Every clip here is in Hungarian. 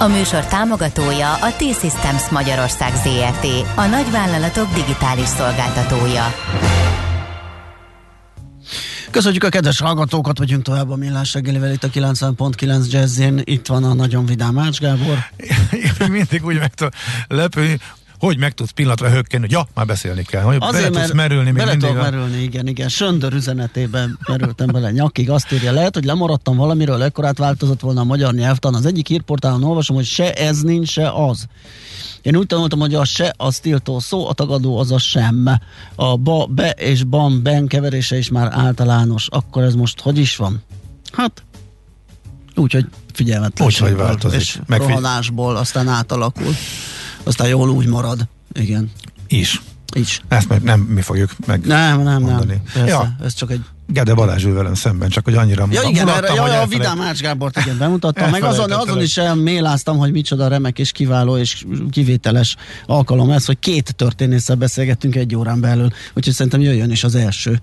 A műsor támogatója a T-Systems Magyarország ZRT, a nagyvállalatok digitális szolgáltatója. Köszönjük a kedves hallgatókat, vagyunk tovább a Millás reggelivel itt a 90.9 Jazzin. Itt van a nagyon vidám Ács Gábor. Én mindig úgy meg tudom lepődni, hogy meg tudsz pillanatra hökkenni, hogy ja, már beszélni kell. Hogy Azért, bele tudsz merülni még bele mindig. A... merülni, igen, igen. Söndör üzenetében merültem bele nyakig. Azt írja, lehet, hogy lemaradtam valamiről, ekkorát változott volna a magyar nyelvtan. Az egyik hírportálon olvasom, hogy se ez nincs, se az. Én úgy tanultam, hogy a se az tiltó szó, a tagadó az a sem. A ba, be és ban, ben keverése is már általános. Akkor ez most hogy is van? Hát, úgy, hogy figyelmetlenségből és Megfigy- rohanásból aztán átalakul. Aztán jól úgy marad. Igen. Is. Így. Ezt meg nem mi fogjuk meg Nem, nem, mondani. nem. Persze, Ja. ez csak egy... Gede Balázs ül velem szemben, csak hogy annyira Ja igen, mulattam, erre, ja, a Vidám Ács Gábort igen, bemutattam, meg azon, azon is elméláztam, hogy micsoda remek és kiváló és kivételes alkalom ez, hogy két történésszel beszélgettünk egy órán belül, úgyhogy szerintem jöjjön is az első.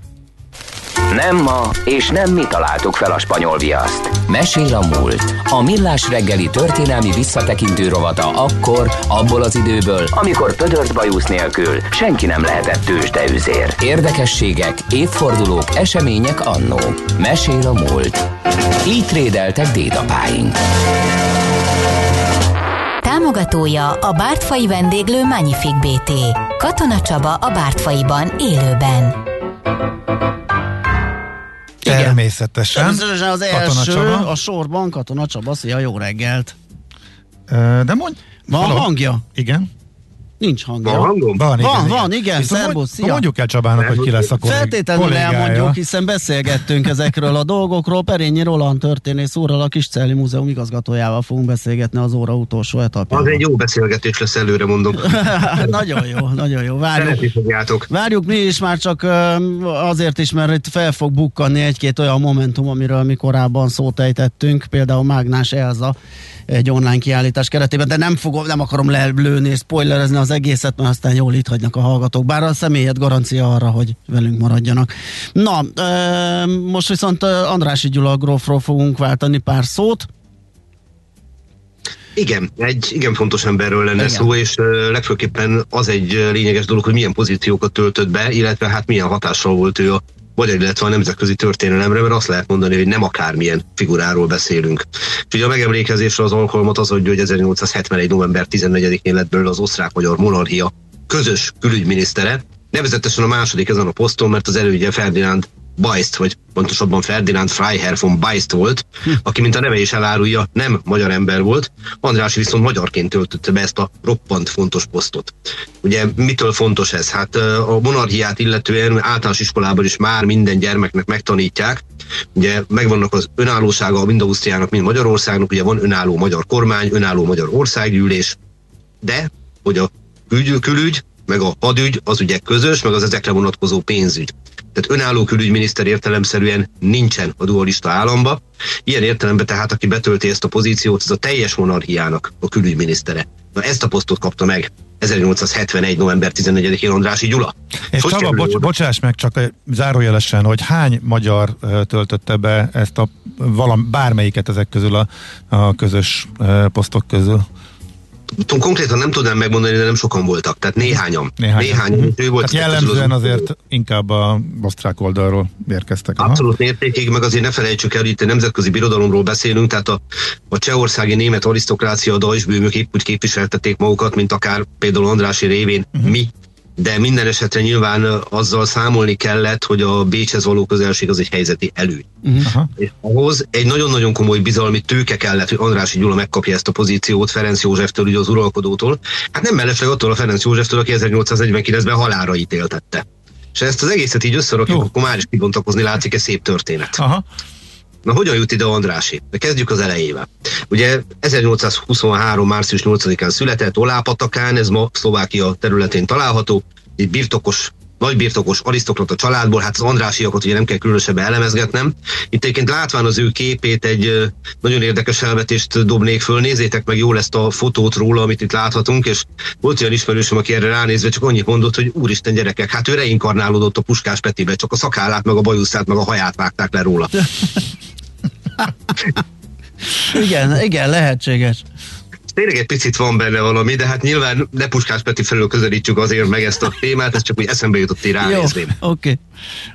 Nem ma, és nem mi találtuk fel a spanyol viaszt. Mesél a múlt. A millás reggeli történelmi visszatekintő rovata akkor, abból az időből, amikor pödört bajusz nélkül senki nem lehetett tőzsdeüzér. Érdekességek, évfordulók, események annó. Mesél a múlt. Így trédeltek dédapáink. Támogatója a Bártfai vendéglő Magnific BT. Katona Csaba a Bártfaiban élőben. Igen. Természetesen. Természetesen az első Csaba. a sorban Katona Csaba, szia, jó reggelt. De mondj. Van Halló? hangja? Igen. Nincs hangja. Van hangom? Van, igen, Van, igen. van, igen, mondj- szia. Mondjuk el Csabának, hogy ki lesz a kollég, Feltétlenül kollégája. elmondjuk, hiszen beszélgettünk ezekről a dolgokról. Perényi Roland történész úrral, a Kiscelli Múzeum igazgatójával fogunk beszélgetni az óra utolsó etapjában. Az egy jó beszélgetés lesz előre, mondom. nagyon jó, nagyon jó. Várjuk, várjuk mi is már csak azért is, mert itt fel fog bukkanni egy-két olyan momentum, amiről mi korábban szót ejtettünk, például Mágnás Elza egy online kiállítás keretében, de nem, fogom, nem akarom lelőni és spoilerezni az egészet, mert aztán jól itt hagynak a hallgatók, bár a személyed garancia arra, hogy velünk maradjanak. Na, most viszont Andrási Gyula grófról fogunk váltani pár szót. Igen, egy igen fontos emberről lenne Igen. szó, és legfőképpen az egy lényeges dolog, hogy milyen pozíciókat töltött be, illetve hát milyen hatással volt ő a magyar, illetve a nemzetközi történelemre, mert azt lehet mondani, hogy nem akármilyen figuráról beszélünk. És ugye a megemlékezésre az alkalmat az, hogy hogy 1871. november 14-én lett belőle az osztrák-magyar monarchia közös külügyminisztere, nevezetesen a második ezen a poszton, mert az elődje Ferdinánd Beist, vagy pontosabban Ferdinand Freiherr von Beist volt, aki, mint a neve is elárulja, nem magyar ember volt, András viszont magyarként töltötte be ezt a roppant fontos posztot. Ugye mitől fontos ez? Hát a monarchiát illetően általános iskolában is már minden gyermeknek megtanítják, ugye megvannak az önállósága mind Ausztriának, mind Magyarországnak, ugye van önálló magyar kormány, önálló magyar országgyűlés, de hogy a ügy, külügy, meg a hadügy, az ugye közös, meg az ezekre vonatkozó pénzügy. Tehát önálló külügyminiszter értelemszerűen nincsen a dualista államba. Ilyen értelemben tehát, aki betölti ezt a pozíciót, ez a teljes monarchiának a külügyminisztere. Na ezt a posztot kapta meg 1871. november 14-én Andrási Gyula. És Csaba, bocs, bocsáss meg csak eh, zárójelesen, hogy hány magyar ö, töltötte be ezt a valam, bármelyiket ezek közül a, a közös ö, posztok közül? Konkrétan nem tudnám megmondani, de nem sokan voltak. Tehát néhányan. Néhány. Néhány. Ő volt Tehát jellemzően az- azért inkább a osztrák oldalról érkeztek. aha. Abszolút mértékig, meg azért ne felejtsük el, itt a nemzetközi birodalomról beszélünk, tehát a, a csehországi német arisztokrácia, a dajsbőmök épp úgy képviseltették magukat, mint akár például Andrási révén uh-huh. mi, de minden esetre nyilván azzal számolni kellett, hogy a Bécshez való közelség az egy helyzeti előny. Aha. És ahhoz egy nagyon-nagyon komoly bizalmi tőke kellett, hogy Andrási Gyula megkapja ezt a pozíciót Ferenc Józseftől, ugye az uralkodótól. Hát nem mellesleg attól a Ferenc Józseftől, aki 1849-ben halálra ítéltette. És ezt az egészet így összerakjuk, Jó. akkor már is kibontakozni látszik, ez szép történet. Aha. Na hogyan jut ide Andrási? De kezdjük az elejével. Ugye 1823. március 8-án született Olápatakán, ez ma Szlovákia területén található, egy birtokos nagy birtokos arisztokrata családból, hát az Andrásiakat ugye nem kell különösebben elemezgetnem. Itt egyébként látván az ő képét egy nagyon érdekes elvetést dobnék föl, nézzétek meg jól ezt a fotót róla, amit itt láthatunk, és volt olyan ismerősöm, aki erre ránézve csak annyit mondott, hogy úristen gyerekek, hát ő reinkarnálódott a Puskás Petibe, csak a szakállát, meg a bajuszát, meg a haját vágták le róla. igen, igen, lehetséges tényleg egy picit van benne valami, de hát nyilván ne Puskás Peti felől közelítjük azért meg ezt a témát, ez csak úgy eszembe jutott így ránézni. oké. Okay.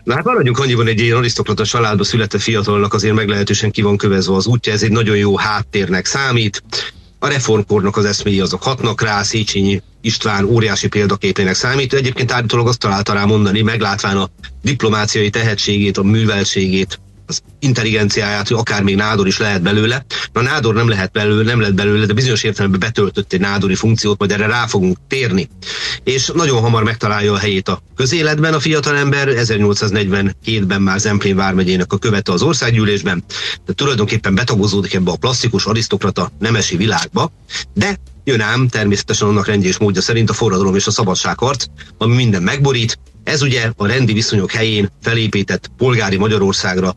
Na hát maradjunk annyiban egy ilyen arisztokrata családba született fiatalnak azért meglehetősen ki van kövezve az útja, ez egy nagyon jó háttérnek számít. A reformkornak az eszméi azok hatnak rá, Széchenyi István óriási példaképének számít. Egyébként állítólag azt találta rá mondani, meglátván a diplomáciai tehetségét, a műveltségét, az intelligenciáját, hogy akár még nádor is lehet belőle. Na nádor nem lehet belőle, nem lett belőle, de bizonyos értelemben betöltött egy nádori funkciót, majd erre rá fogunk térni. És nagyon hamar megtalálja a helyét a közéletben a fiatalember, 1842-ben már Zemplén vármegyének a követe az országgyűlésben, de tulajdonképpen betagozódik ebbe a klasszikus arisztokrata nemesi világba, de jön ám természetesen annak rendje és módja szerint a forradalom és a szabadságharc, ami minden megborít. Ez ugye a rendi viszonyok helyén felépített polgári Magyarországra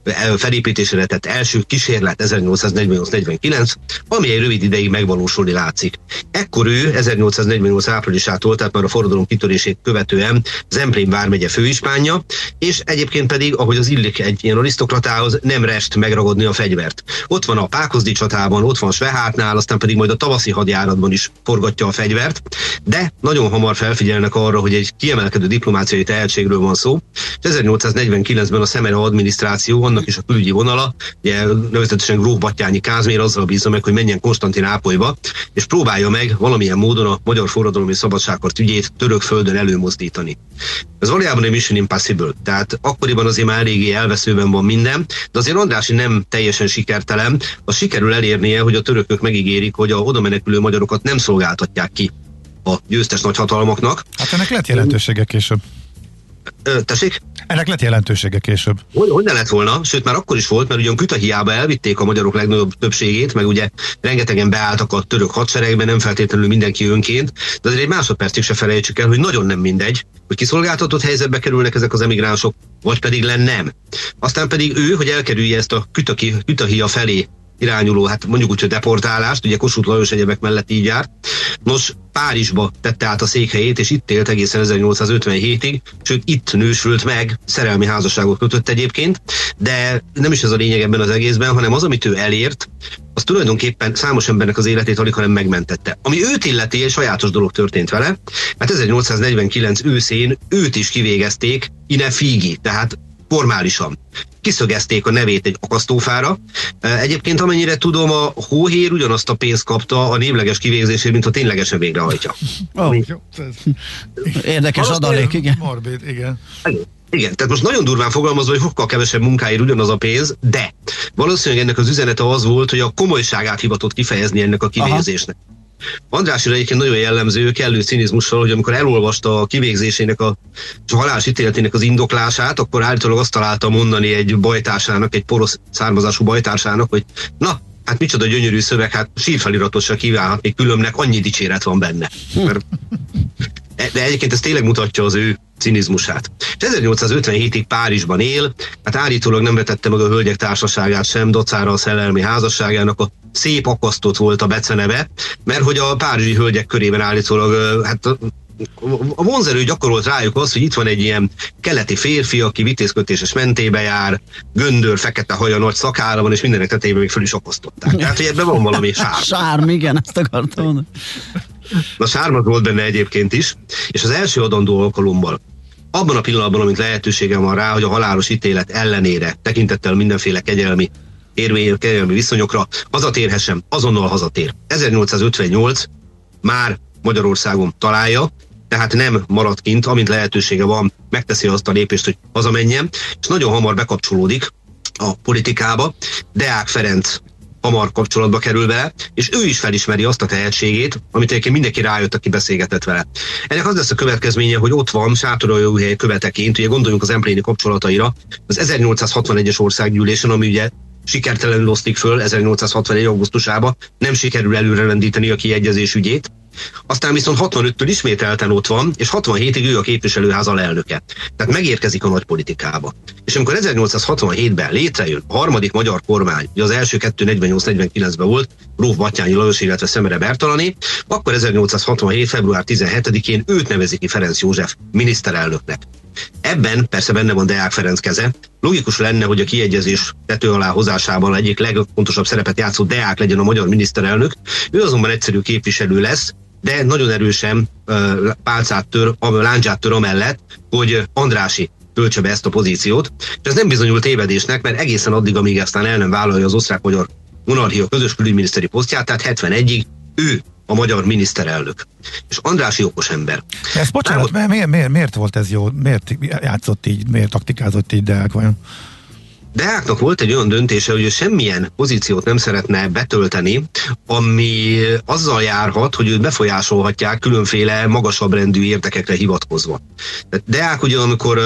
felépítésére tett első kísérlet 1848-49, ami egy rövid ideig megvalósulni látszik. Ekkor ő 1848 áprilisától, tehát már a forradalom kitörését követően Zemplén vármegye főispánja, és egyébként pedig, ahogy az illik egy ilyen arisztokratához, nem rest megragadni a fegyvert. Ott van a Pákozdi csatában, ott van Svehátnál, aztán pedig majd a tavaszi hadjáratban is forgatja a fegyvert, de nagyon hamar felfigyelnek arra, hogy egy kiemelkedő diplomáciai tehetségről van szó. 1849-ben a Szemere adminisztráció annak is a külügyi vonala, ugye nevezetesen Gróf Battyányi Kázmér azzal bízza meg, hogy menjen Konstantinápolyba, és próbálja meg valamilyen módon a magyar forradalom és szabadságkart ügyét török földön előmozdítani. Ez valójában egy mission impossible, tehát akkoriban azért már eléggé elveszőben van minden, de azért Andrási nem teljesen sikertelen, a sikerül elérnie, hogy a törökök megígérik, hogy a oda menekülő magyarokat nem szolgáltatják ki a győztes nagyhatalmaknak. Hát ennek lett jelentősége később. Ö, tessék? Ennek lett jelentősége később. Hogy, hogy ne lett volna, sőt már akkor is volt, mert ugyan Kütahiába elvitték a magyarok legnagyobb többségét, meg ugye rengetegen beálltak a török hadseregben, nem feltétlenül mindenki önként, de azért egy másodpercig se felejtsük el, hogy nagyon nem mindegy, hogy kiszolgáltatott helyzetbe kerülnek ezek az emigránsok, vagy pedig len nem. Aztán pedig ő, hogy elkerülje ezt a Kütahia felé irányuló, hát mondjuk úgy, hogy deportálást, ugye Kossuth Lajos egyebek mellett így járt. Nos, Párizsba tette át a székhelyét, és itt élt egészen 1857-ig, sőt itt nősült meg, szerelmi házasságot kötött egyébként, de nem is ez a lényeg ebben az egészben, hanem az, amit ő elért, az tulajdonképpen számos embernek az életét alig, hanem megmentette. Ami őt illeti, egy sajátos dolog történt vele, mert 1849 őszén őt is kivégezték, ine figi, tehát formálisan kiszögezték a nevét egy akasztófára. Egyébként amennyire tudom, a hóhér ugyanazt a pénzt kapta a névleges kivégzésért, mint ha ténylegesen végrehajtja. Oh, Érdekes adalék, igen. Morbid, igen. Igen, tehát most nagyon durván fogalmazva, hogy sokkal kevesebb munkáért ugyanaz a pénz, de valószínűleg ennek az üzenete az volt, hogy a komolyságát hivatott kifejezni ennek a kivégzésnek. Aha. Andrásra egyébként nagyon jellemző, kellő cinizmussal, hogy amikor elolvasta a kivégzésének, a, a halálos ítéletének az indoklását, akkor állítólag azt találta mondani egy bajtársának, egy porosz származású bajtársának, hogy na, hát micsoda gyönyörű szöveg, hát sírfeliratot se kívánhat, még különbnek annyi dicséret van benne. Mert, de egyébként ez tényleg mutatja az ő cinizmusát. 1857-ig Párizsban él, hát állítólag nem vetette meg a hölgyek társaságát sem, docára a szellemi házasságának a szép akasztott volt a beceneve, mert hogy a párizsi hölgyek körében állítólag hát a vonzerő gyakorolt rájuk az, hogy itt van egy ilyen keleti férfi, aki vitézkötéses mentébe jár, göndör, fekete haja, nagy szakára van, és mindenek tetejében még föl is akasztották. Tehát, hogy ebben van valami sár. Sárm, igen, ezt akartam mondani. Na sármat volt benne egyébként is, és az első adandó alkalommal abban a pillanatban, amit lehetőségem van rá, hogy a halálos ítélet ellenére tekintettel mindenféle kegyelmi érvényű kegyelmi viszonyokra hazatérhessem, azonnal hazatér. 1858 már Magyarországon találja, tehát nem marad kint, amint lehetősége van, megteszi azt a lépést, hogy hazamenjen, és nagyon hamar bekapcsolódik a politikába. Deák Ferenc hamar kapcsolatba kerül vele, és ő is felismeri azt a tehetségét, amit egyébként mindenki rájött, aki beszélgetett vele. Ennek az lesz a következménye, hogy ott van sátorolóhely követeként, ugye gondoljunk az empléni kapcsolataira, az 1861-es országgyűlésen, ami ugye sikertelenül osztik föl 1861. augusztusában, nem sikerül előrelendíteni a kiegyezés ügyét, aztán viszont 65-től ismételten ott van, és 67-ig ő a képviselőház alelnöke. Tehát megérkezik a nagy politikába. És amikor 1867-ben létrejön a harmadik magyar kormány, ugye az első 248-49-ben volt, Róf Batyányi Lajos, illetve Szemere Bertalani, akkor 1867. február 17-én őt nevezi ki Ferenc József miniszterelnöknek. Ebben persze benne van Deák Ferenc keze. Logikus lenne, hogy a kiegyezés tető alá hozásában egyik legfontosabb szerepet játszó Deák legyen a magyar miniszterelnök. Ő azonban egyszerű képviselő lesz, de nagyon erősen uh, pálcát tör, láncsát tör amellett, hogy Andrási töltse be ezt a pozíciót. És ez nem bizonyult tévedésnek, mert egészen addig, amíg aztán el nem vállalja az osztrák-magyar monarchia közös külügyminiszteri posztját, tehát 71-ig ő a magyar miniszterelnök. És Andrási okos ember. Ez bocsánat, Már, miért, miért, miért volt ez jó? Miért játszott így, miért taktikázott így Deák vajon? Deáknak volt egy olyan döntése, hogy ő semmilyen pozíciót nem szeretne betölteni, ami azzal járhat, hogy őt befolyásolhatják különféle magasabb rendű érdekekre hivatkozva. Tehát Deák ugye, amikor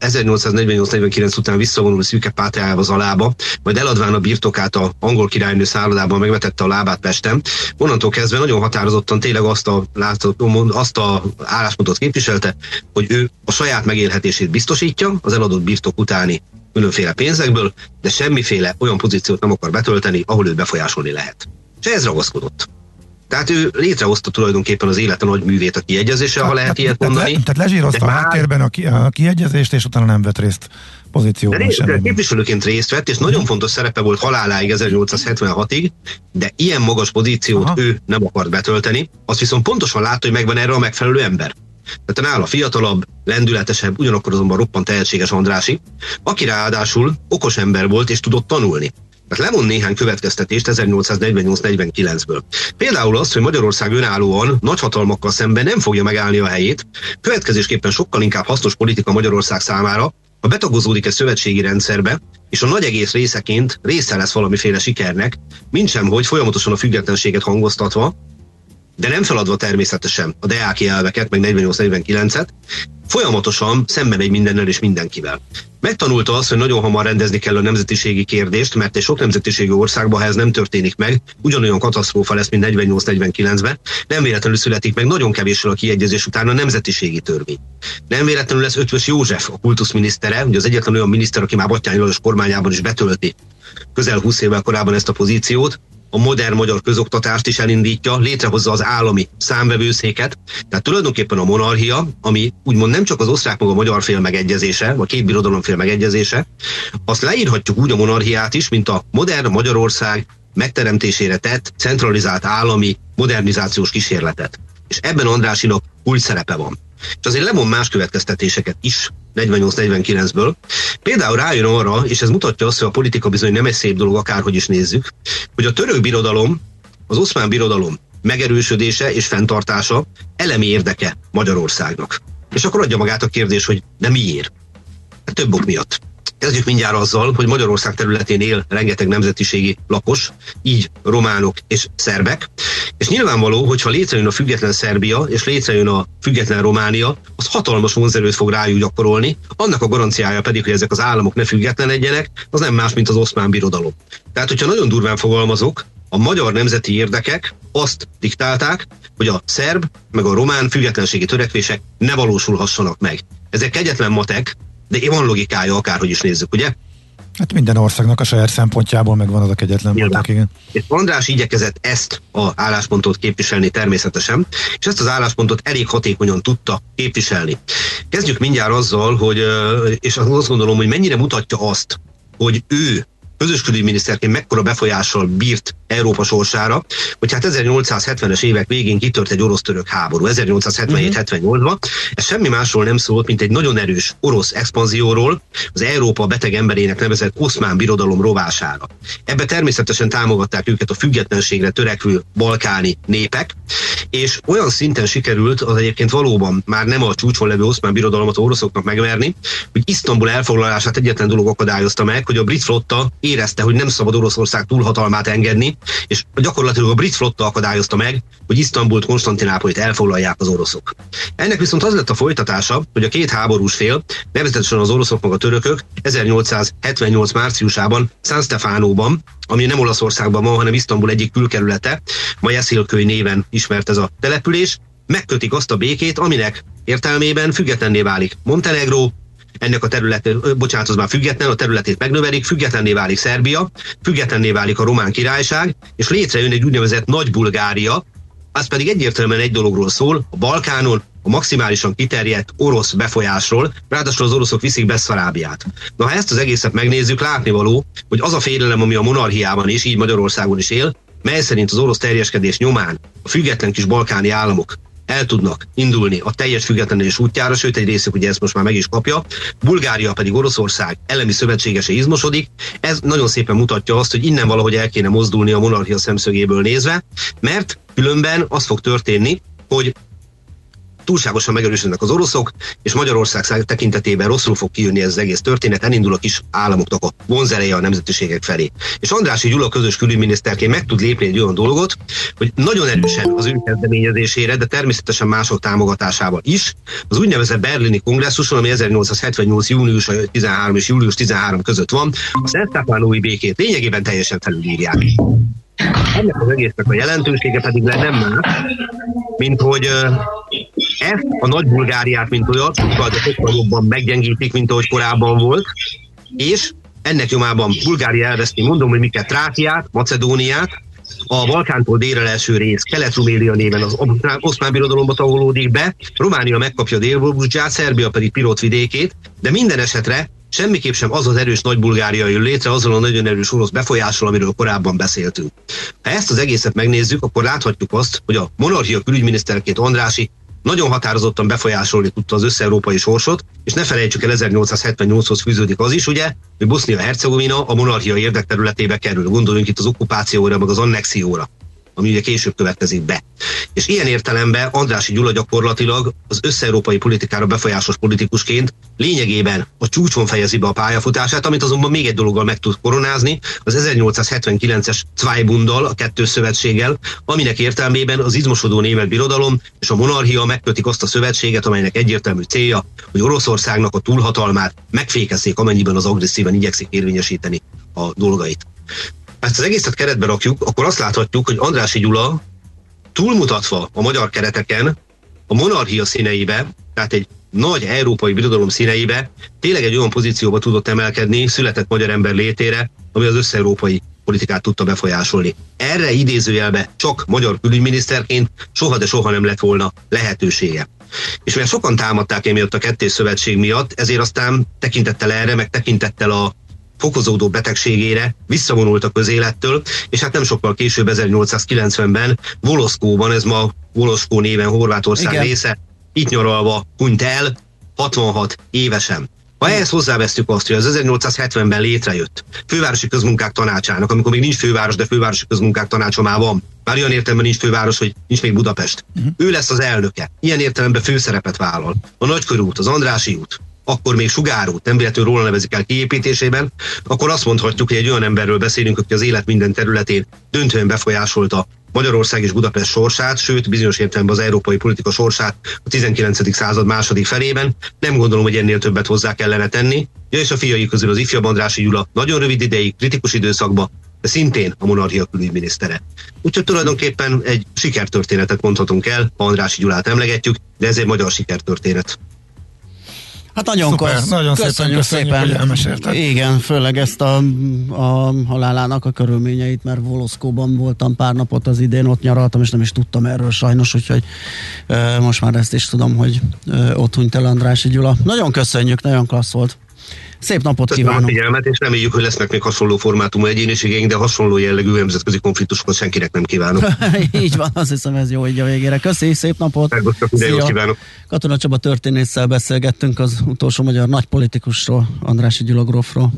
1848-49 után visszavonul szűke pátrájába az alába, majd eladván a birtokát a angol királynő szállodában megvetette a lábát Pesten, onnantól kezdve nagyon határozottan tényleg azt a, azt a álláspontot képviselte, hogy ő a saját megélhetését biztosítja az eladott birtok utáni különféle pénzekből, de semmiféle olyan pozíciót nem akar betölteni, ahol őt befolyásolni lehet. És ez ragaszkodott. Tehát ő létrehozta tulajdonképpen az élete nagy művét a kiegyezése, ha lehet ilyet mondani. Tehát, tehát lezsírozta a háttérben a, ki, a kiegyezést, és utána nem vett részt pozícióban de sem. képviselőként részt vett, és nagyon fontos szerepe volt haláláig 1876-ig, de ilyen magas pozíciót Aha. ő nem akart betölteni. Azt viszont pontosan látta, hogy megvan erre a megfelelő ember. Tehát nála fiatalabb, lendületesebb, ugyanakkor azonban roppant tehetséges Andrási, aki ráadásul okos ember volt és tudott tanulni. Tehát lemond néhány következtetést 1848-49-ből. Például azt, hogy Magyarország önállóan nagyhatalmakkal szemben nem fogja megállni a helyét, következésképpen sokkal inkább hasznos politika Magyarország számára, ha betagozódik egy szövetségi rendszerbe, és a nagy egész részeként része lesz valamiféle sikernek, mint sem, hogy folyamatosan a függetlenséget hangoztatva, de nem feladva természetesen a deáki elveket, meg 48-49-et, folyamatosan szembe megy mindennel és mindenkivel. Megtanulta azt, hogy nagyon hamar rendezni kell a nemzetiségi kérdést, mert egy sok nemzetiségi országban, ha ez nem történik meg, ugyanolyan katasztrófa lesz, mint 48-49-ben. Nem véletlenül születik meg nagyon kevéssel a kiegyezés után a nemzetiségi törvény. Nem véletlenül lesz Ötvös József, a kultuszminisztere, ugye az egyetlen olyan miniszter, aki már Batyányi Lajos kormányában is betölti közel 20 évvel korábban ezt a pozíciót, a modern magyar közoktatást is elindítja, létrehozza az állami számvevőszéket. Tehát tulajdonképpen a monarchia, ami úgymond nem csak az osztrák maga magyar fél megegyezése, vagy két birodalom fél megegyezése, azt leírhatjuk úgy a monarchiát is, mint a modern Magyarország megteremtésére tett centralizált állami modernizációs kísérletet. És ebben Andrásinak úgy szerepe van. És azért lemon más következtetéseket is 48-49-ből. Például rájön arra, és ez mutatja azt, hogy a politika bizony nem egy szép dolog, akárhogy is nézzük, hogy a török birodalom, az oszmán birodalom megerősödése és fenntartása elemi érdeke Magyarországnak. És akkor adja magát a kérdés, hogy de miért? Hát több ok miatt. Kezdjük mindjárt azzal, hogy Magyarország területén él rengeteg nemzetiségi lakos, így románok és szerbek, és nyilvánvaló, hogy ha létrejön a független Szerbia, és létrejön a független Románia, az hatalmas vonzerőt fog rájuk gyakorolni, annak a garanciája pedig, hogy ezek az államok ne függetlenedjenek, az nem más, mint az oszmán birodalom. Tehát, hogyha nagyon durván fogalmazok, a magyar nemzeti érdekek azt diktálták, hogy a szerb meg a román függetlenségi törekvések ne valósulhassanak meg. Ezek egyetlen matek, de van logikája, akárhogy is nézzük, ugye? Hát minden országnak a saját szempontjából megvan az a kegyetlen mondat, igen. És András igyekezett ezt a álláspontot képviselni természetesen, és ezt az álláspontot elég hatékonyan tudta képviselni. Kezdjük mindjárt azzal, hogy, és azt gondolom, hogy mennyire mutatja azt, hogy ő közös külügyminiszterként mekkora befolyással bírt Európa sorsára, hogy hát 1870-es évek végén kitört egy orosz-török háború, 1877-78-ban. Ez semmi másról nem szólt, mint egy nagyon erős orosz expanzióról, az Európa beteg emberének nevezett oszmán birodalom rovására. Ebbe természetesen támogatták őket a függetlenségre törekvő balkáni népek, és olyan szinten sikerült az egyébként valóban már nem a csúcson levő oszmán birodalomot oroszoknak megverni, hogy Isztambul elfoglalását egyetlen dolog akadályozta meg, hogy a brit flotta érezte, hogy nem szabad Oroszország túlhatalmát engedni, és gyakorlatilag a brit flotta akadályozta meg, hogy Isztambult, Konstantinápolit elfoglalják az oroszok. Ennek viszont az lett a folytatása, hogy a két háborús fél, nevezetesen az oroszok meg a törökök 1878 márciusában San Stefánóban, ami nem Olaszországban van, hanem Isztambul egyik külkerülete, Majeszilköly néven ismert ez a település, megkötik azt a békét, aminek értelmében függetlenné válik Montenegro, ennek a terület, bocsánat, az már független, a területét megnövelik, függetlenné válik Szerbia, függetlenné válik a román királyság, és létrejön egy úgynevezett Nagy Bulgária, az pedig egyértelműen egy dologról szól, a Balkánon a maximálisan kiterjedt orosz befolyásról, ráadásul az oroszok viszik Beszfarábiát. Na, ha ezt az egészet megnézzük, látnivaló, hogy az a félelem, ami a monarchiában is, így Magyarországon is él, mely szerint az orosz terjeskedés nyomán a független kis balkáni államok el tudnak indulni a teljes függetlenés útjára, sőt egy részük ugye ezt most már meg is kapja, Bulgária pedig Oroszország elemi szövetségese izmosodik. Ez nagyon szépen mutatja azt, hogy innen valahogy el kéne mozdulni a monarchia szemszögéből nézve, mert különben az fog történni, hogy túlságosan megerősödnek az oroszok, és Magyarország tekintetében rosszul fog kijönni ez az egész történet, elindul a kis államoknak a vonzereje a nemzetiségek felé. És Andrási Gyula közös külügyminiszterként meg tud lépni egy olyan dolgot, hogy nagyon erősen az ő kezdeményezésére, de természetesen mások támogatásával is, az úgynevezett berlini kongresszuson, ami 1878. június 13 és július 13 között van, a Szentstefánói békét lényegében teljesen felülírják. Ennek az egésznek a jelentősége pedig nem más, mint hogy ezt a nagy Bulgáriát, mint olyan, sokkal, de sokkal jobban meggyengítik, mint ahogy korábban volt, és ennek nyomában Bulgária elveszti, mondom, hogy miket Trákiát, Macedóniát, a Balkántól délre első rész, Kelet-Rumélia néven az oszmán birodalomba tagolódik be, Románia megkapja Dél-Bulgáriát, Szerbia pedig Pirot vidékét, de minden esetre semmiképp sem az az erős nagy Bulgária jön létre, azzal a nagyon erős orosz befolyásol, amiről korábban beszéltünk. Ha ezt az egészet megnézzük, akkor láthatjuk azt, hogy a monarchia külügyminiszterként Andrási nagyon határozottan befolyásolni tudta az összeurópai sorsot, és ne felejtsük el, 1878-hoz fűződik az is, ugye, hogy Bosznia-Hercegovina a monarchia érdekterületébe kerül. Gondoljunk itt az okupációra, meg az annexióra ami ugye később következik be. És ilyen értelemben Andrási Gyula gyakorlatilag az összeurópai politikára befolyásos politikusként lényegében a csúcson fejezi be a pályafutását, amit azonban még egy dologgal meg tud koronázni, az 1879-es Zweibundal, a kettő szövetséggel, aminek értelmében az izmosodó német birodalom és a monarchia megkötik azt a szövetséget, amelynek egyértelmű célja, hogy Oroszországnak a túlhatalmát megfékezzék, amennyiben az agresszíven igyekszik érvényesíteni a dolgait ezt az egészet keretbe rakjuk, akkor azt láthatjuk, hogy Andrási Gyula túlmutatva a magyar kereteken, a monarchia színeibe, tehát egy nagy európai birodalom színeibe tényleg egy olyan pozícióba tudott emelkedni született magyar ember létére, ami az összeurópai politikát tudta befolyásolni. Erre idézőjelbe csak magyar külügyminiszterként soha de soha nem lett volna lehetősége. És mert sokan támadták emiatt a kettés szövetség miatt, ezért aztán tekintettel erre, meg tekintettel a fokozódó betegségére visszavonult a közélettől, és hát nem sokkal később 1890-ben Voloszkóban, ez ma Voloszkó néven Horvátország Igen. része, itt nyaralva hunyt el, 66 évesen. Ha ehhez hozzávesztük azt, hogy az 1870-ben létrejött fővárosi közmunkák tanácsának, amikor még nincs főváros, de fővárosi közmunkák tanácsa már van, már olyan értelemben nincs főváros, hogy nincs még Budapest. Uh-huh. Ő lesz az elnöke. Ilyen értelemben főszerepet vállal. A Nagykörút, az Andrási út, akkor még sugárút, nem véletlenül róla nevezik el kiépítésében, akkor azt mondhatjuk, hogy egy olyan emberről beszélünk, aki az élet minden területén döntően befolyásolta Magyarország és Budapest sorsát, sőt bizonyos értelemben az európai politika sorsát a 19. század második felében. Nem gondolom, hogy ennél többet hozzá kellene tenni. Ja, és a fiai közül az ifjabb Andrási Gyula nagyon rövid ideig, kritikus időszakban, de szintén a monarchia külügyminisztere. Úgyhogy tulajdonképpen egy sikertörténetet mondhatunk el, ha Andrási Gyulát emlegetjük, de ez egy magyar sikertörténet. Hát nagyon Szuper, kosz. Nagyon köszönjük szépen, köszönjük, szépen. hogy. Igen, főleg ezt a, a halálának a körülményeit, mert Voloszkóban voltam pár napot az idén, ott nyaraltam, és nem is tudtam erről sajnos, úgyhogy e, most már ezt is tudom, hogy e, ott hunyt el Andrási Gyula. Nagyon köszönjük, nagyon klassz volt. Szép napot Köszönöm kívánok! a figyelmet, és reméljük, hogy lesznek még hasonló formátumú egyéniségeink, de hasonló jellegű nemzetközi konfliktusokat senkinek nem kívánok. így van, azt hiszem ez jó így a végére. Köszi, szép napot! Szia. kívánok! Katona Csaba történésszel beszélgettünk az utolsó magyar nagy politikusról, Andrási Gyulagrófról.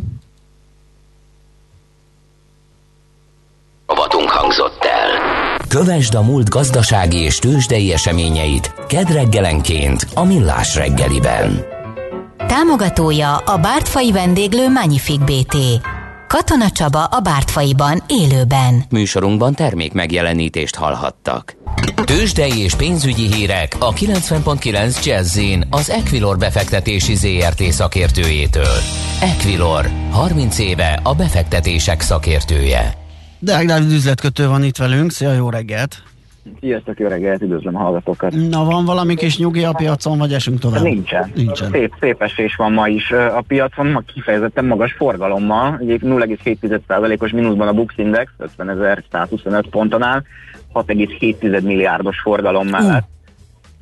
Vatunk hangzott el. Kövesd a múlt gazdasági és tőzsdei eseményeit kedreggelenként a Millás reggeliben. Támogatója a Bártfai vendéglő Magnific BT. Katona Csaba a Bártfaiban élőben. Műsorunkban termék megjelenítést hallhattak. Tőzsdei és pénzügyi hírek a 90.9 jazz az Equilor befektetési ZRT szakértőjétől. Equilor, 30 éve a befektetések szakértője. De Dávid üzletkötő van itt velünk, szia, jó reggelt! Sziasztok, jó reggelt, üdvözlöm a hallgatókat. Na, van valami kis nyugi a piacon, vagy esünk tovább? Nincsen. Nincsen. Szép, szép esés van ma is a piacon, ma kifejezetten magas forgalommal, 0,7%-os mínuszban a Bux Index, 50.125 ponton áll, 6,7 milliárdos forgalom mellett.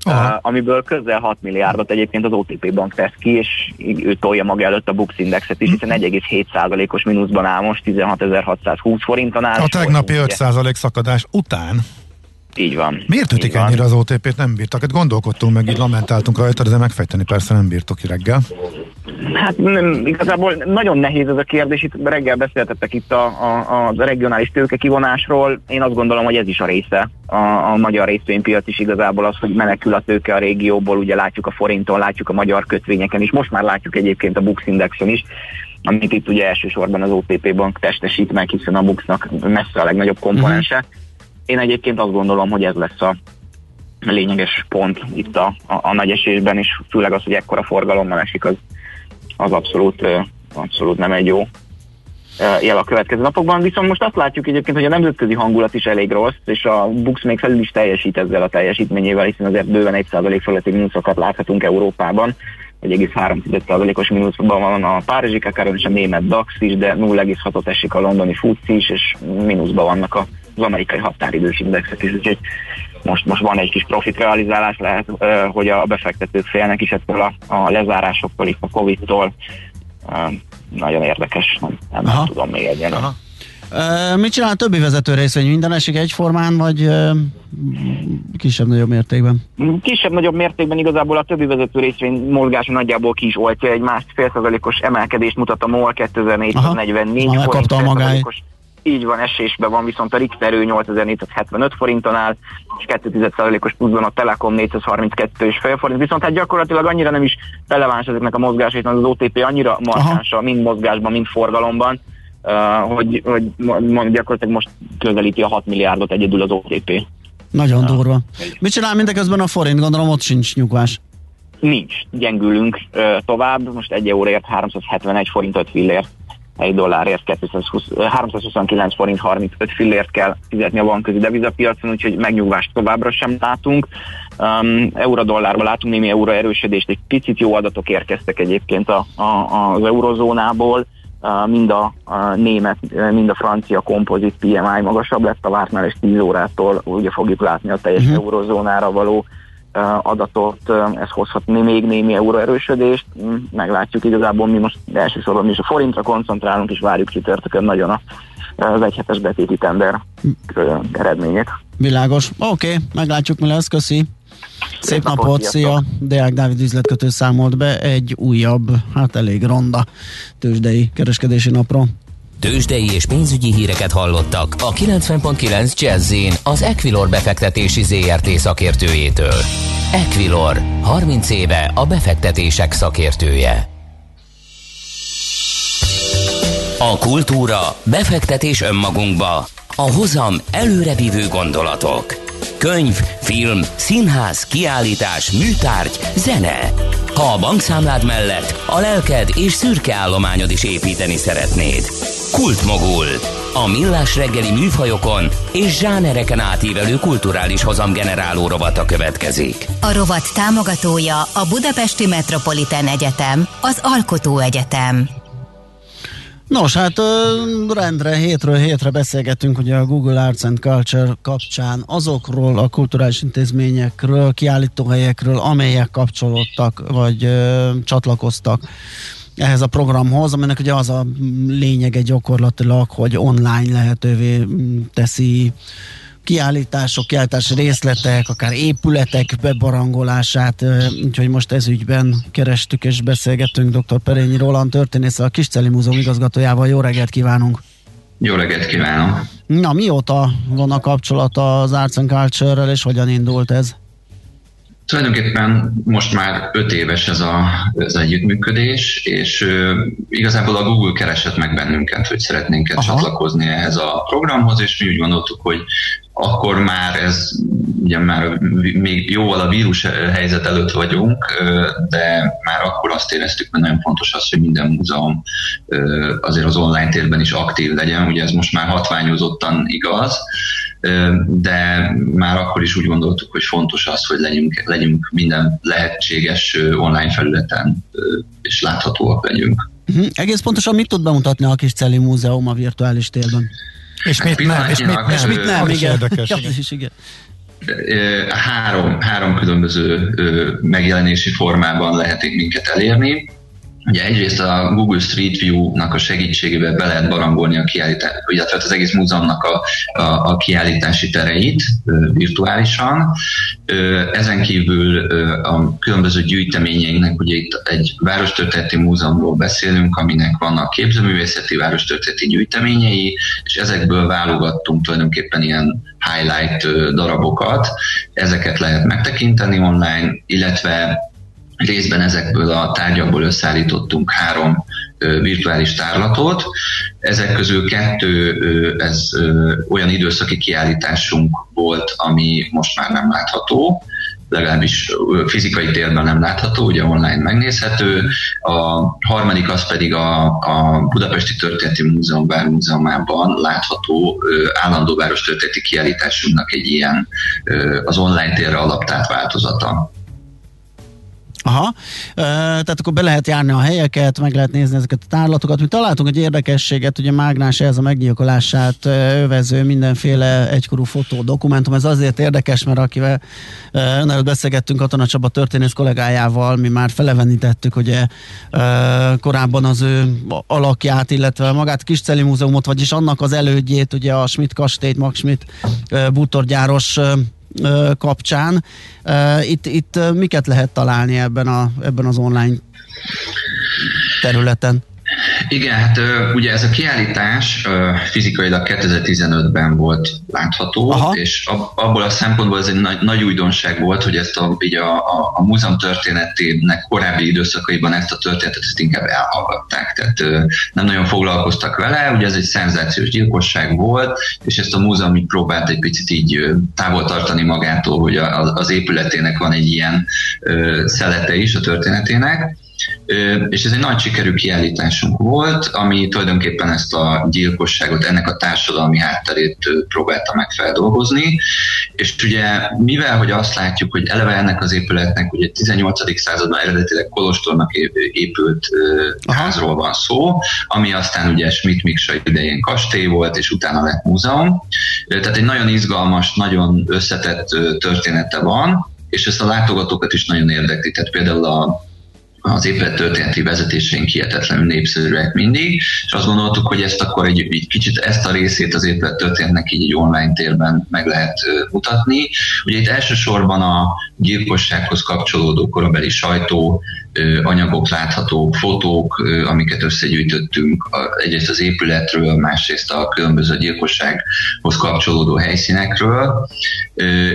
Uh, amiből közel 6 milliárdot egyébként az OTP bank tesz ki, és ő tolja maga előtt a Bux Indexet is, hiszen 1,7%-os mínuszban áll most 16.620 forinton áll. A tegnapi 5% szakadás után így van. Miért ütik ennyire az OTP-t? Nem bírtak. Hát gondolkodtunk meg, így lamentáltunk rajta, de megfejteni persze nem bírtok ki reggel. Hát nem, igazából nagyon nehéz ez a kérdés. Itt reggel beszéltettek itt a, a, a regionális tőke kivonásról. Én azt gondolom, hogy ez is a része. A, a magyar részvénypiac is igazából az, hogy menekül a tőke a régióból. Ugye látjuk a forinton, látjuk a magyar kötvényeken is. Most már látjuk egyébként a Bux Indexen is amit itt ugye elsősorban az OTP bank testesít meg, hiszen a Buxnak messze a legnagyobb komponense. Uh-huh én egyébként azt gondolom, hogy ez lesz a lényeges pont itt a, a, a nagy esésben, és főleg az, hogy ekkora forgalommal esik, az, az abszolút, abszolút nem egy jó jel a következő napokban. Viszont most azt látjuk egyébként, hogy a nemzetközi hangulat is elég rossz, és a Bux még felül is teljesít ezzel a teljesítményével, hiszen azért bőven 1% fölötti mínuszokat láthatunk Európában. 1,3%-os mínuszban van a Párizsi Kakaron és a német DAX is, de 0,6-ot esik a londoni FUCI is, és mínuszban vannak a az amerikai határidős indexek is, úgyhogy most, most van egy kis profit realizálás, lehet, hogy a befektetők félnek is ettől a, a lezárásoktól, itt a Covid-tól. Nagyon érdekes, nem, nem Aha. tudom még egyen. Aha. Mit csinál a többi vezető részvény? Minden esik egyformán, vagy kisebb-nagyobb mértékben? Kisebb-nagyobb mértékben igazából a többi vezető részvény mozgása nagyjából ki is oltja. Egy másfél százalékos emelkedést mutat a MOL 2444 forint. magáit. Így van, esésben van, viszont a Richter 8475 forinton áll, és 2,1%-os pluszban a Telekom 432,5 forint, viszont hát gyakorlatilag annyira nem is releváns ezeknek a mozgásait, az OTP annyira markáns, mind mozgásban, mind forgalomban, uh, hogy, hogy gyakorlatilag most közelíti a 6 milliárdot egyedül az OTP. Nagyon uh, durva. Mit csinál mindeközben a forint? Gondolom ott sincs nyugvás. Nincs, gyengülünk uh, tovább, most egy euróért 371 forint 5 fillért egy dollárért 220, 329 forint 35 fillért kell fizetni a bankközi devizapiacon, úgyhogy megnyugvást továbbra sem látunk. Um, euró-dollárban látunk némi euró erősödést, egy picit jó adatok érkeztek egyébként a, a, az eurozónából, uh, mind a, a német, mind a francia kompozit PMI magasabb lett a vártnál, és 10 órától ugye fogjuk látni a teljes uh-huh. eurozónára való adatot, ez hozhat még némi euróerősödést, hm, meglátjuk igazából, mi most elsősorban mi is a forintra koncentrálunk, és várjuk csütörtökön nagyon az egyhetes betéti tender eredményét. Világos. Oké, okay, meglátjuk, mi lesz, köszi. Szép, Szép napot, napot szia! Deák Dávid üzletkötő számolt be egy újabb, hát elég ronda tőzsdei kereskedési napról. Tőzsdei és pénzügyi híreket hallottak a 90.9 jazz az Equilor befektetési ZRT szakértőjétől. Equilor, 30 éve a befektetések szakértője. A kultúra, befektetés önmagunkba, a hozam előrevívő gondolatok. Könyv, film, színház, kiállítás, műtárgy, zene. Ha a bankszámlád mellett a lelked és szürke állományod is építeni szeretnéd. Kultmogul. A millás reggeli műfajokon és zsánereken átívelő kulturális hozamgeneráló rovata következik. A rovat támogatója a Budapesti Metropolitán Egyetem, az Alkotó Egyetem. Nos, hát rendre hétről hétre beszélgetünk ugye a Google Arts and Culture kapcsán azokról a kulturális intézményekről, kiállítóhelyekről, amelyek kapcsolódtak, vagy ö, csatlakoztak ehhez a programhoz, aminek ugye az a lényege gyakorlatilag, hogy online lehetővé teszi kiállítások, kiállítás részletek, akár épületek bebarangolását, úgyhogy most ez ügyben kerestük és beszélgettünk dr. Perényi Roland történész, a Kisceli Múzeum igazgatójával. Jó reggelt kívánunk! Jó reggelt kívánok! Na, mióta van a kapcsolat az Arts and Culture-rel, és hogyan indult ez? Tulajdonképpen most már öt éves ez a, ez a együttműködés, és igazából a Google keresett meg bennünket, hogy szeretnénk Aha. csatlakozni ehhez a programhoz, és mi úgy gondoltuk, hogy akkor már ez, ugye már még jóval a vírus helyzet előtt vagyunk, de már akkor azt éreztük, hogy nagyon fontos az, hogy minden múzeum azért az online térben is aktív legyen, ugye ez most már hatványozottan igaz, de már akkor is úgy gondoltuk, hogy fontos az, hogy legyünk, legyünk minden lehetséges online felületen, és láthatóak legyünk. Uh-huh. Egész pontosan mit tud bemutatni a kis Celi Múzeum a virtuális térben? És mit nem, és mit nem, és mit nem, igen. Érdekes, igen. Is, igen. Három, három különböző megjelenési formában lehet minket elérni. Ugye egyrészt a Google Street View-nak a segítségével be lehet barangolni a kiállítás, illetve az egész múzeumnak a, a, a kiállítási tereit virtuálisan. Ezen kívül a különböző gyűjteményeinknek, ugye itt egy várostörténeti múzeumról beszélünk, aminek vannak képzőművészeti várostörténeti gyűjteményei, és ezekből válogattunk tulajdonképpen ilyen highlight darabokat. Ezeket lehet megtekinteni online, illetve részben ezekből a tárgyakból összeállítottunk három virtuális tárlatot. Ezek közül kettő, ez olyan időszaki kiállításunk volt, ami most már nem látható, legalábbis fizikai térben nem látható, ugye online megnézhető. A harmadik az pedig a, a Budapesti Történeti Múzeum Múzeumában látható állandó város történeti kiállításunknak egy ilyen az online térre alaptárt változata. Aha, tehát akkor be lehet járni a helyeket, meg lehet nézni ezeket a tárlatokat. Mi találtunk egy érdekességet, ugye Mágnás ez a meggyilkolását övező mindenféle egykorú fotó, dokumentum. Ez azért érdekes, mert akivel önnel beszélgettünk Katona Csaba történész kollégájával, mi már felevenítettük ugye korábban az ő alakját, illetve magát Kisceli Múzeumot, vagyis annak az elődjét, ugye a Schmidt kastélyt, Max Schmidt bútorgyáros kapcsán. Itt, itt miket lehet találni ebben, a, ebben az online területen? Igen, hát ugye ez a kiállítás fizikailag 2015-ben volt látható, Aha. és abból a szempontból ez egy nagy, nagy újdonság volt, hogy ezt a, így a, a, a múzeum történetének korábbi időszakaiban ezt a történetet ezt inkább elhallgatták, tehát nem nagyon foglalkoztak vele, ugye ez egy szenzációs gyilkosság volt, és ezt a múzeum így próbált egy picit így távol tartani magától, hogy az épületének van egy ilyen szelete is a történetének, és ez egy nagy sikerű kiállításunk volt, ami tulajdonképpen ezt a gyilkosságot, ennek a társadalmi hátterét próbálta meg feldolgozni, és ugye mivel, hogy azt látjuk, hogy eleve ennek az épületnek ugye 18. században eredetileg Kolostornak épült Aha. házról van szó, ami aztán ugye Schmidt Miksa idején kastély volt, és utána lett múzeum. Tehát egy nagyon izgalmas, nagyon összetett története van, és ezt a látogatókat is nagyon érdekli. Tehát például a az épület történeti vezetéseink hihetetlenül népszerűek mindig, és azt gondoltuk, hogy ezt akkor egy, egy kicsit ezt a részét az épület történetnek így egy online térben meg lehet mutatni. Ugye itt elsősorban a gyilkossághoz kapcsolódó korabeli sajtó anyagok láthatók, fotók, amiket összegyűjtöttünk egyrészt az épületről, másrészt a különböző gyilkossághoz kapcsolódó helyszínekről,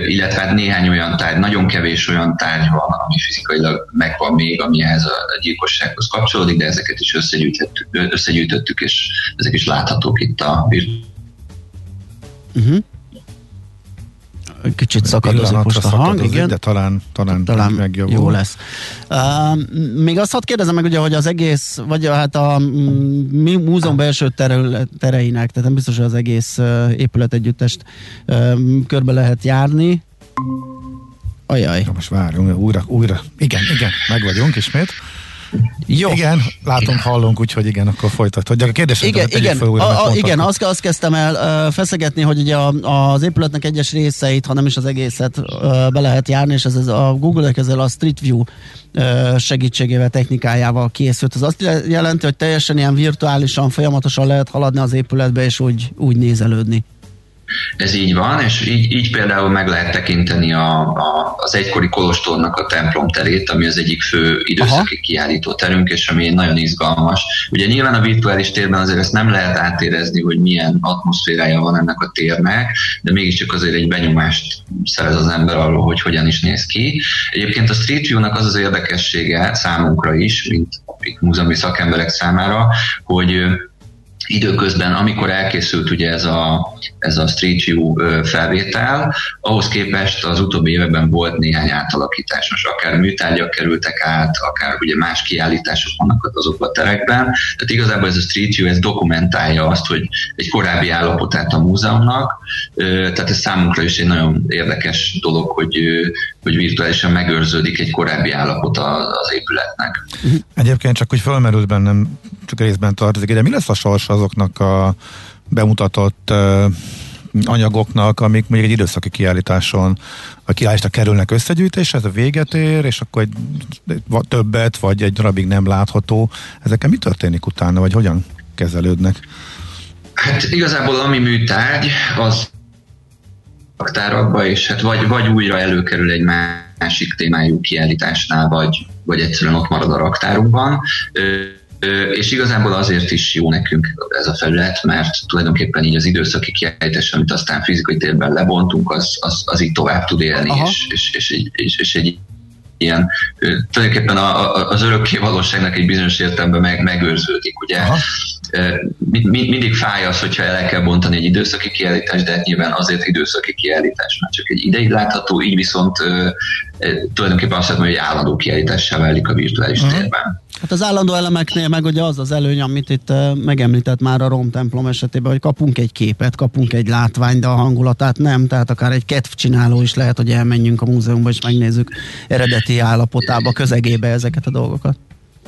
illetve hát néhány olyan tárgy, nagyon kevés olyan tárgy van, ami fizikailag megvan még, ami ehhez a gyilkossághoz kapcsolódik, de ezeket is összegyűjtöttük, összegyűjtöttük és ezek is láthatók itt a Uh-huh kicsit szakadozik most a hang, igen. De talán, talán, talán megjavul. Jó lesz. Uh, még azt hadd kérdezem meg, ugye, hogy az egész, vagy hát a mi múzeum belső tereinek, tehát nem biztos, hogy az egész uh, épület együttest uh, körbe lehet járni. Ajaj. Ja, most várjunk, újra, újra. Igen, igen, meg vagyunk ismét. Jó. Igen, látunk, hallunk, úgyhogy igen, akkor folytatod. A kérdés igen, igen, fel újra, a, a, igen azt, azt kezdtem el uh, feszegetni, hogy ugye a, az épületnek egyes részeit, ha nem is az egészet uh, be lehet járni, és ez, ez a Google-ek ezzel a Street View uh, segítségével, technikájával készült. Ez azt jelenti, hogy teljesen ilyen virtuálisan, folyamatosan lehet haladni az épületbe, és úgy, úgy nézelődni. Ez így van, és így, így például meg lehet tekinteni a, a, az egykori Kolostornak a templom terét, ami az egyik fő időszaki Aha. kiállító terünk, és ami nagyon izgalmas. Ugye nyilván a virtuális térben azért ezt nem lehet átérezni, hogy milyen atmoszférája van ennek a térnek, de mégiscsak azért egy benyomást szerez az ember arról, hogy hogyan is néz ki. Egyébként a Street View-nak az az érdekessége számunkra is, mint múzeumi szakemberek számára, hogy időközben, amikor elkészült ugye ez a, ez a Street View felvétel, ahhoz képest az utóbbi években volt néhány átalakítás. Most akár műtárgyak kerültek át, akár ugye más kiállítások vannak azok a terekben. Tehát igazából ez a Street View ez dokumentálja azt, hogy egy korábbi állapotát a múzeumnak. Tehát ez számunkra is egy nagyon érdekes dolog, hogy, hogy virtuálisan megőrződik egy korábbi állapot az épületnek. Egyébként csak hogy felmerült bennem, csak részben tartozik, de mi lesz a sors azoknak a bemutatott anyagoknak, amik mondjuk egy időszaki kiállításon a kiállításra kerülnek összegyűjtésre, ez a véget ér, és akkor egy, többet, vagy egy darabig nem látható. Ezekkel mi történik utána, vagy hogyan kezelődnek? Hát igazából ami műtárgy, az raktárakba, és hát vagy, vagy újra előkerül egy másik témájú kiállításnál, vagy, vagy egyszerűen ott marad a raktárunkban. És igazából azért is jó nekünk ez a felület, mert tulajdonképpen így az időszaki kiállítás, amit aztán fizikai térben lebontunk, az, az, az így tovább tud élni, és, és, és, és, és, és egy ilyen, tulajdonképpen a, a, az örökké valóságnak egy bizonyos értelemben meg, megőrződik, ugye. Aha. Mi, mi, mindig fáj az, hogyha el kell bontani egy időszaki kiállítást, de hát nyilván azért időszaki kiállítás, mert csak egy ideig látható, így viszont tulajdonképpen azt mondom, hogy állandó kiállítássá válik a virtuális uh-huh. térben. Hát az állandó elemeknél meg ugye az az előny, amit itt megemlített már a Rom templom esetében, hogy kapunk egy képet, kapunk egy látványt, de a hangulatát nem, tehát akár egy kedvcsináló is lehet, hogy elmenjünk a múzeumba és megnézzük eredeti állapotába, közegébe ezeket a dolgokat.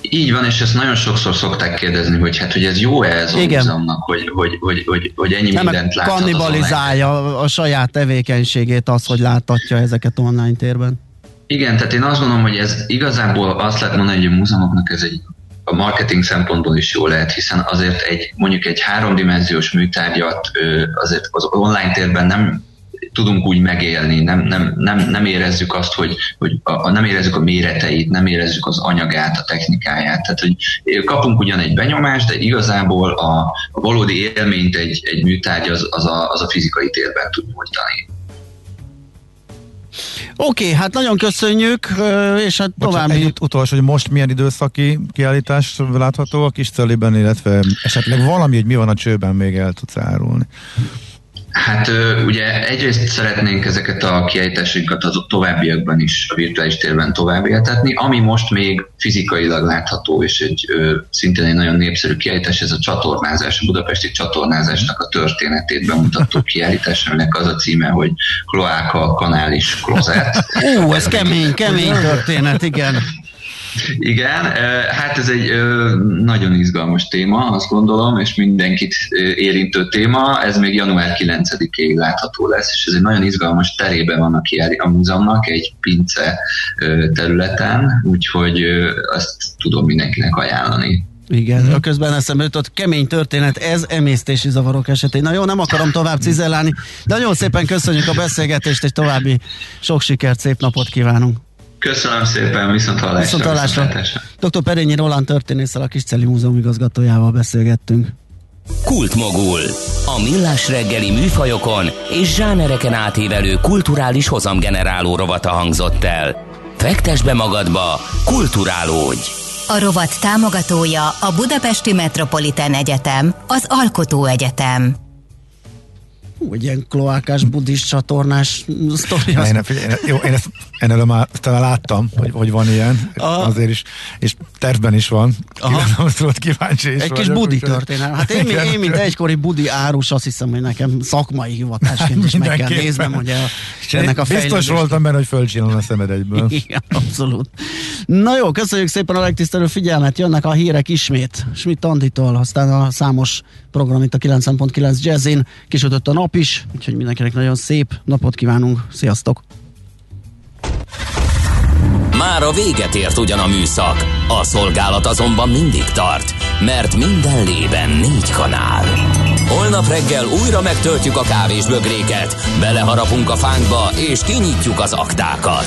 Így van, és ezt nagyon sokszor szokták kérdezni, hogy hát, hogy ez jó-e ez a múzeumnak, hogy, hogy, hogy, hogy, hogy ennyi Nem mindent láthat kannibalizálja a saját tevékenységét az, hogy láthatja ezeket online térben. Igen, tehát én azt gondolom, hogy ez igazából azt lehet mondani, hogy a múzeumoknak ez egy a marketing szempontból is jó lehet, hiszen azért egy mondjuk egy háromdimenziós műtárgyat azért az online térben nem tudunk úgy megélni, nem, nem, nem, nem érezzük azt, hogy, hogy a, a, nem érezzük a méreteit, nem érezzük az anyagát, a technikáját. Tehát, hogy kapunk ugyan egy benyomást, de igazából a, a valódi élményt egy, egy műtárgy az, az, a, az a fizikai térben tud nyújtani. Oké, okay, hát nagyon köszönjük, és hát további... Bocsán, egy utolsó, hogy most milyen időszaki kiállítás látható a kis illetve esetleg valami, hogy mi van a csőben még el tudsz árulni. Hát ugye egyrészt szeretnénk ezeket a kiállításunkat az továbbiakban is a virtuális térben tovább éltetni, ami most még fizikailag látható, és egy szintén egy nagyon népszerű kiállítás, ez a csatornázás, a budapesti csatornázásnak a történetét bemutató kiállítás, aminek az a címe, hogy kloáka, kanál és klozet. Ó, ez kemény, kemény történet, igen. Igen, hát ez egy nagyon izgalmas téma, azt gondolom, és mindenkit érintő téma. Ez még január 9-ig látható lesz, és ez egy nagyon izgalmas terében van a, a múzeumnak, egy pince területen, úgyhogy azt tudom mindenkinek ajánlani. Igen, mm. közben eszembe jutott kemény történet, ez emésztési zavarok esetén. Na jó, nem akarom tovább cizellálni, de nagyon szépen köszönjük a beszélgetést, és további sok sikert, szép napot kívánunk. Köszönöm szépen, viszont hallásra. Viszont hallásra. Dr. Perényi Roland történésszel, a Kisceli Múzeum igazgatójával beszélgettünk. Kultmogul. A millás reggeli műfajokon és zsánereken átívelő kulturális hozamgeneráló rovata hangzott el. Fektes be magadba, kulturálódj! A rovat támogatója a Budapesti Metropolitán Egyetem, az Alkotó Egyetem. Egy ilyen kloákás buddhist csatornás sztori. Én, én, jó, én ezt ennél már talán láttam, hogy, hogy van ilyen, a... azért is, és tervben is van. Kívánom, tudod, kíváncsi is Egy kis budi történet. Hát én, igen, én, mint egykori budi árus, azt hiszem, hogy nekem szakmai hivatásként is meg kell néznem, hogy a, ennek a Biztos voltam benne, hogy fölcsinálom a szemed egyből. Igen, abszolút. Na jó, köszönjük szépen a legtisztelő figyelmet, jönnek a hírek ismét. Schmidt Anditól, aztán a számos program itt a 9.9 Jazzin. Kisütött a nap is, úgyhogy mindenkinek nagyon szép napot kívánunk. Sziasztok! Már a véget ért ugyan a műszak, a szolgálat azonban mindig tart, mert minden lében négy kanál. Holnap reggel újra megtöltjük a kávés bögréket, beleharapunk a fánkba és kinyitjuk az aktákat.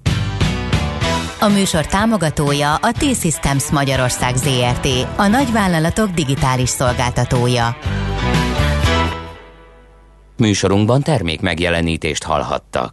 A műsor támogatója a T-Systems Magyarország ZRT, a nagyvállalatok digitális szolgáltatója. Műsorunkban termék megjelenítést hallhattak.